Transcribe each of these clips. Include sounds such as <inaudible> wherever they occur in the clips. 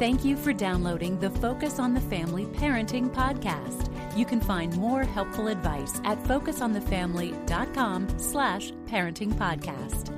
Thank you for downloading the Focus on the Family Parenting Podcast. You can find more helpful advice at focusonthefamily.com slash parenting podcast.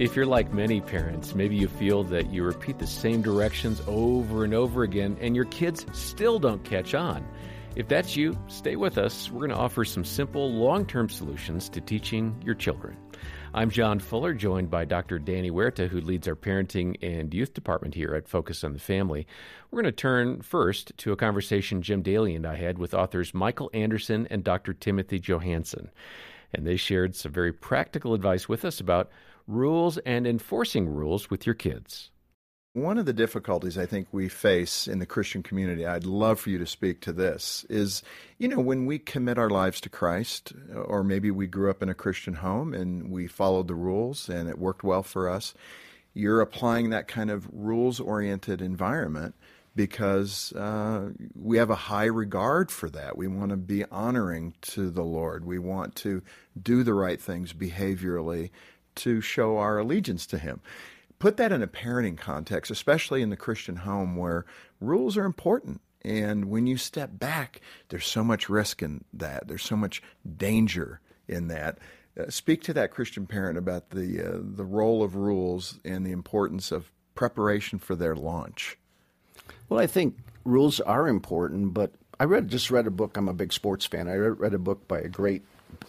If you're like many parents, maybe you feel that you repeat the same directions over and over again and your kids still don't catch on. If that's you, stay with us. We're going to offer some simple, long term solutions to teaching your children. I'm John Fuller, joined by Dr. Danny Huerta, who leads our parenting and youth department here at Focus on the Family. We're going to turn first to a conversation Jim Daly and I had with authors Michael Anderson and Dr. Timothy Johanson. And they shared some very practical advice with us about rules and enforcing rules with your kids. One of the difficulties I think we face in the Christian community, I'd love for you to speak to this, is you know, when we commit our lives to Christ, or maybe we grew up in a Christian home and we followed the rules and it worked well for us, you're applying that kind of rules oriented environment because uh, we have a high regard for that. We want to be honoring to the Lord, we want to do the right things behaviorally to show our allegiance to Him put that in a parenting context, especially in the Christian home where rules are important. And when you step back, there's so much risk in that. There's so much danger in that. Uh, speak to that Christian parent about the uh, the role of rules and the importance of preparation for their launch. Well, I think rules are important, but I read just read a book. I'm a big sports fan. I read, read a book by a great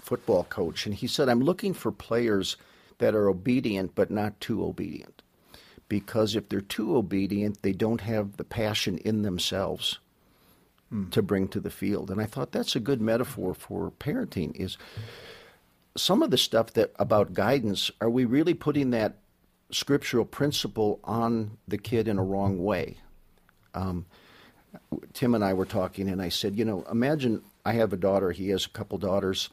football coach, and he said, "I'm looking for players that are obedient but not too obedient. Because if they're too obedient, they don't have the passion in themselves hmm. to bring to the field. And I thought that's a good metaphor for parenting is some of the stuff that about guidance, are we really putting that scriptural principle on the kid in a wrong way? Um, Tim and I were talking, and I said, you know, imagine I have a daughter, he has a couple daughters.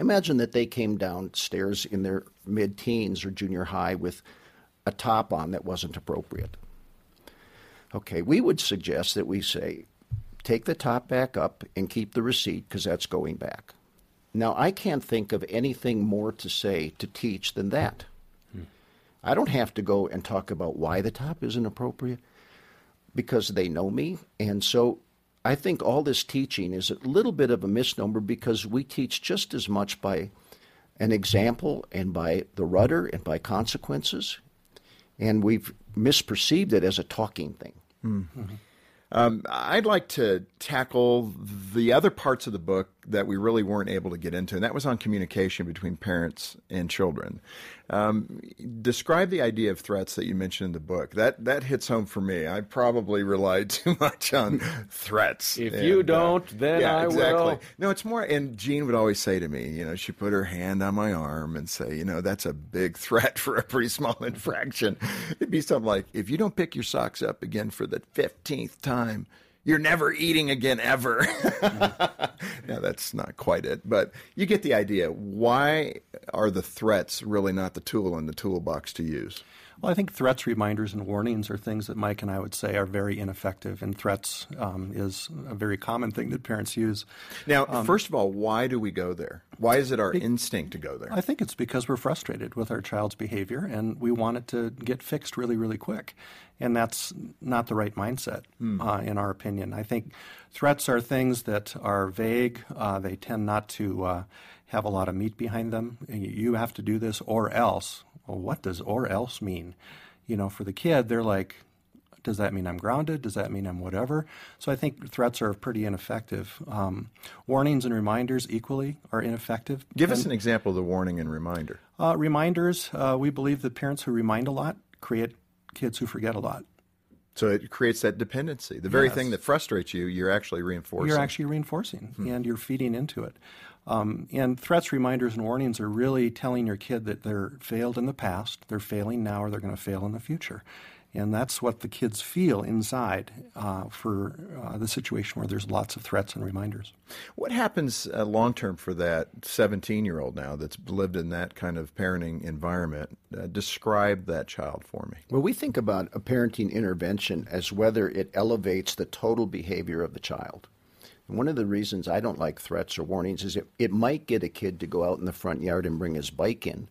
Imagine that they came downstairs in their mid teens or junior high with a top on that wasn't appropriate. Okay, we would suggest that we say, take the top back up and keep the receipt because that's going back. Now, I can't think of anything more to say to teach than that. Hmm. I don't have to go and talk about why the top isn't appropriate because they know me. And so I think all this teaching is a little bit of a misnomer because we teach just as much by an example and by the rudder and by consequences. And we've misperceived it as a talking thing. Mm-hmm. Um, I'd like to tackle the other parts of the book that we really weren't able to get into, and that was on communication between parents and children. Um, describe the idea of threats that you mentioned in the book. That that hits home for me. I probably relied <laughs> too much on threats. If and, you uh, don't, uh, then yeah, I exactly. will. No, it's more. And Jean would always say to me, you know, she put her hand on my arm and say, you know, that's a big threat for a pretty small <laughs> infraction. It'd be something like, if you don't pick your socks up again for the fifteenth time you're never eating again ever. <laughs> now that's not quite it, but you get the idea. Why are the threats really not the tool in the toolbox to use? Well, I think threats, reminders, and warnings are things that Mike and I would say are very ineffective, and threats um, is a very common thing that parents use. Now, um, first of all, why do we go there? Why is it our be, instinct to go there? I think it's because we're frustrated with our child's behavior, and we want it to get fixed really, really quick. And that's not the right mindset, hmm. uh, in our opinion. I think threats are things that are vague. Uh, they tend not to uh, have a lot of meat behind them. You have to do this or else well, what does or else mean? You know, for the kid, they're like, does that mean I'm grounded? Does that mean I'm whatever? So I think threats are pretty ineffective. Um, warnings and reminders equally are ineffective. Give us an example of the warning and reminder. Uh, reminders, uh, we believe that parents who remind a lot create kids who forget a lot. So it creates that dependency. The very yes. thing that frustrates you, you're actually reinforcing. You're actually reinforcing, hmm. and you're feeding into it. Um, and threats, reminders, and warnings are really telling your kid that they're failed in the past, they're failing now, or they're going to fail in the future. And that's what the kids feel inside uh, for uh, the situation where there's lots of threats and reminders. What happens uh, long term for that 17 year old now that's lived in that kind of parenting environment? Uh, describe that child for me. Well, we think about a parenting intervention as whether it elevates the total behavior of the child. And one of the reasons I don't like threats or warnings is it, it might get a kid to go out in the front yard and bring his bike in,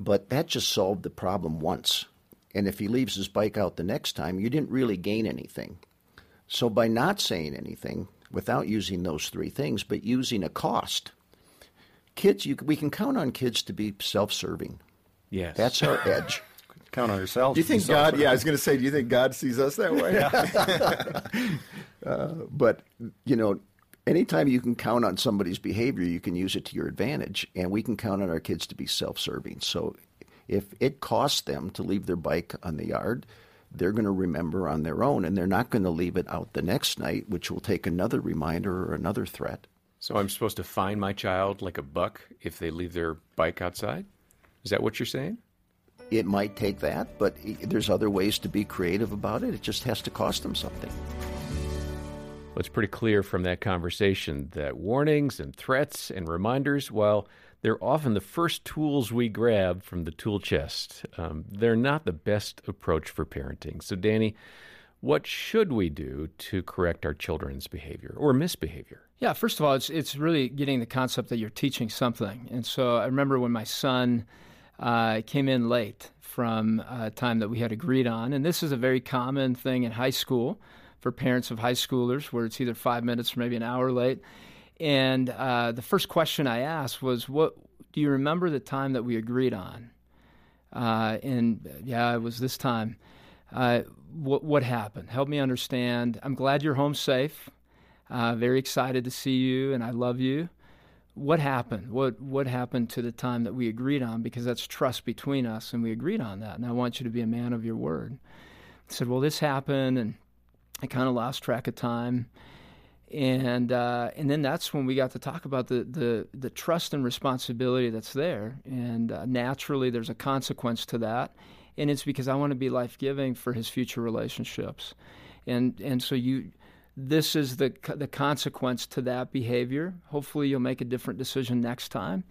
but that just solved the problem once. And if he leaves his bike out the next time, you didn't really gain anything. So by not saying anything, without using those three things, but using a cost, kids, you, we can count on kids to be self-serving. Yes. That's our <laughs> edge. Count on yourselves. Do you think God? Yeah, I was going to say, do you think God sees us that way? <laughs> <laughs> Uh, but you know, anytime you can count on somebody's behavior, you can use it to your advantage, and we can count on our kids to be self-serving. So, if it costs them to leave their bike on the yard, they're going to remember on their own, and they're not going to leave it out the next night, which will take another reminder or another threat. So I'm supposed to fine my child like a buck if they leave their bike outside? Is that what you're saying? It might take that, but there's other ways to be creative about it. It just has to cost them something. Well, it's pretty clear from that conversation that warnings and threats and reminders, while they're often the first tools we grab from the tool chest, um, they're not the best approach for parenting. So, Danny, what should we do to correct our children's behavior or misbehavior? Yeah, first of all, it's it's really getting the concept that you're teaching something. And so I remember when my son uh, came in late from a time that we had agreed on, and this is a very common thing in high school for parents of high schoolers, where it's either five minutes or maybe an hour late. And uh, the first question I asked was, "What do you remember the time that we agreed on?" Uh, and yeah, it was this time. Uh, what what happened? Help me understand. I'm glad you're home safe. Uh, very excited to see you, and I love you. What happened? What what happened to the time that we agreed on? Because that's trust between us, and we agreed on that. And I want you to be a man of your word. I said, well, this happened, and I kind of lost track of time, and uh, and then that's when we got to talk about the the the trust and responsibility that's there, and uh, naturally there's a consequence to that, and it's because I want to be life giving for his future relationships, and and so you this is the the consequence to that behavior. Hopefully, you'll make a different decision next time,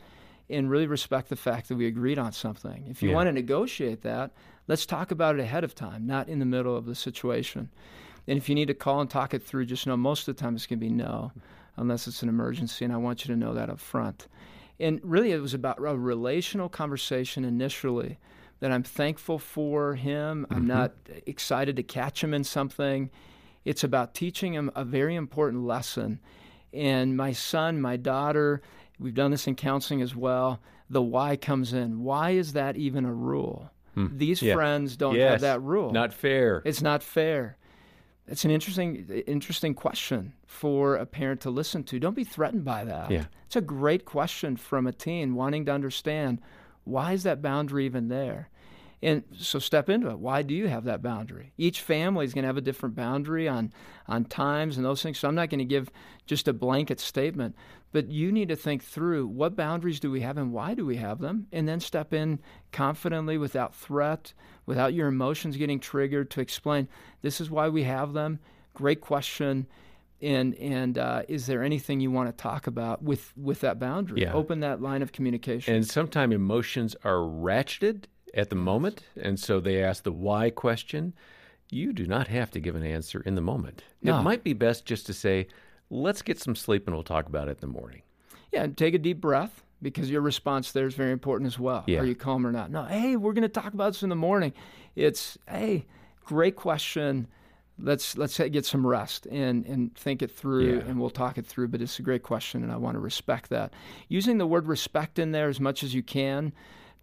and really respect the fact that we agreed on something. If you Yeah. want to negotiate that, let's talk about it ahead of time, not in the middle of the situation. And if you need to call and talk it through, just know most of the time it's going to be no, unless it's an emergency, and I want you to know that up front. And really, it was about a relational conversation initially that I'm thankful for him. I'm mm-hmm. not excited to catch him in something. It's about teaching him a very important lesson. And my son, my daughter, we've done this in counseling as well. The why comes in. Why is that even a rule? Hmm. These Yeah. friends don't Yes. have that rule. Not fair. It's not fair. It's an interesting, interesting question for a parent to listen to. Don't be threatened by that. Yeah. It's a great question from a teen wanting to understand why is that boundary even there. And so step into it. Why do you have that boundary? Each family is going to have a different boundary on on times and those things. So I'm not going to give just a blanket statement, but you need to think through what boundaries do we have and why do we have them, and then step in confidently without threat, without your emotions getting triggered to explain this is why we have them. Great question. And and uh, is there anything you want to talk about with with that boundary? Yeah. Open that line of communication. And sometimes emotions are ratcheted at the moment, and so they ask the why question. You do not have to give an answer in the moment. No. It might be best just to say, let's get some sleep and we'll talk about it in the morning. Yeah, and take a deep breath because your response there is very important as well. Yeah. Are you calm or not? No, hey, we're going to talk about this in the morning. It's hey, great question. Let's let's get some rest and and think it through, Yeah. and we'll talk it through. But it's a great question, and I want to respect that. Using the word respect in there as much as you can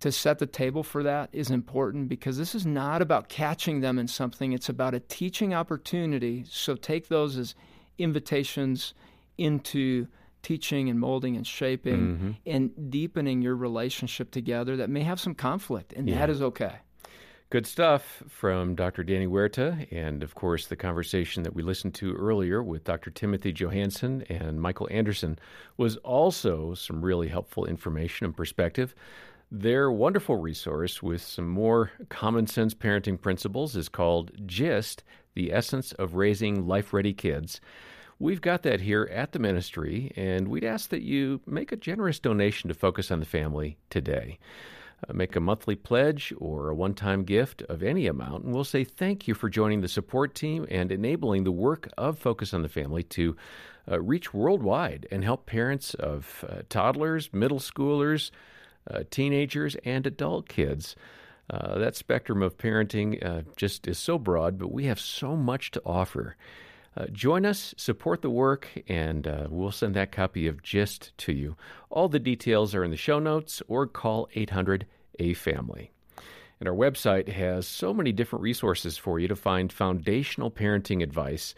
to set the table for that is important because this is not about catching them in something. It's about a teaching opportunity. So take those as invitations into teaching and molding and shaping mm-hmm. and deepening your relationship together that may have some conflict, and that is okay. Good stuff from Dr. Danny Huerta, and of course, the conversation that we listened to earlier with Dr. Timothy Johanson and Michael Anderson was also some really helpful information and perspective. Their wonderful resource with some more common sense parenting principles is called GIST The Essence of Raising Life Ready Kids. We've got that here at the ministry, and we'd ask that you make a generous donation to Focus on the Family today. Uh, make a monthly pledge or a one time gift of any amount, and we'll say thank you for joining the support team and enabling the work of Focus on the Family to uh, reach worldwide and help parents of uh, toddlers, middle schoolers, uh, teenagers, and adult kids. Uh, that spectrum of parenting uh, just is so broad, but we have so much to offer. Uh, join us, support the work, and uh, we'll send that copy of GIST to you. All the details are in the show notes or call 800 A Family. And our website has so many different resources for you to find foundational parenting advice.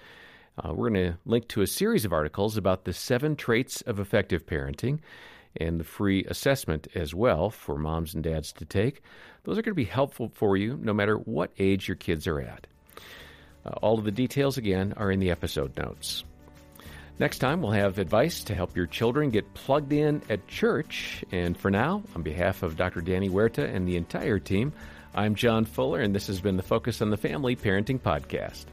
Uh, we're going to link to a series of articles about the seven traits of effective parenting and the free assessment as well for moms and dads to take. Those are going to be helpful for you no matter what age your kids are at. Uh, all of the details, again, are in the episode notes. Next time, we'll have advice to help your children get plugged in at church. And for now, on behalf of Dr. Danny Huerta and the entire team, I'm John Fuller, and this has been the Focus on the Family Parenting Podcast.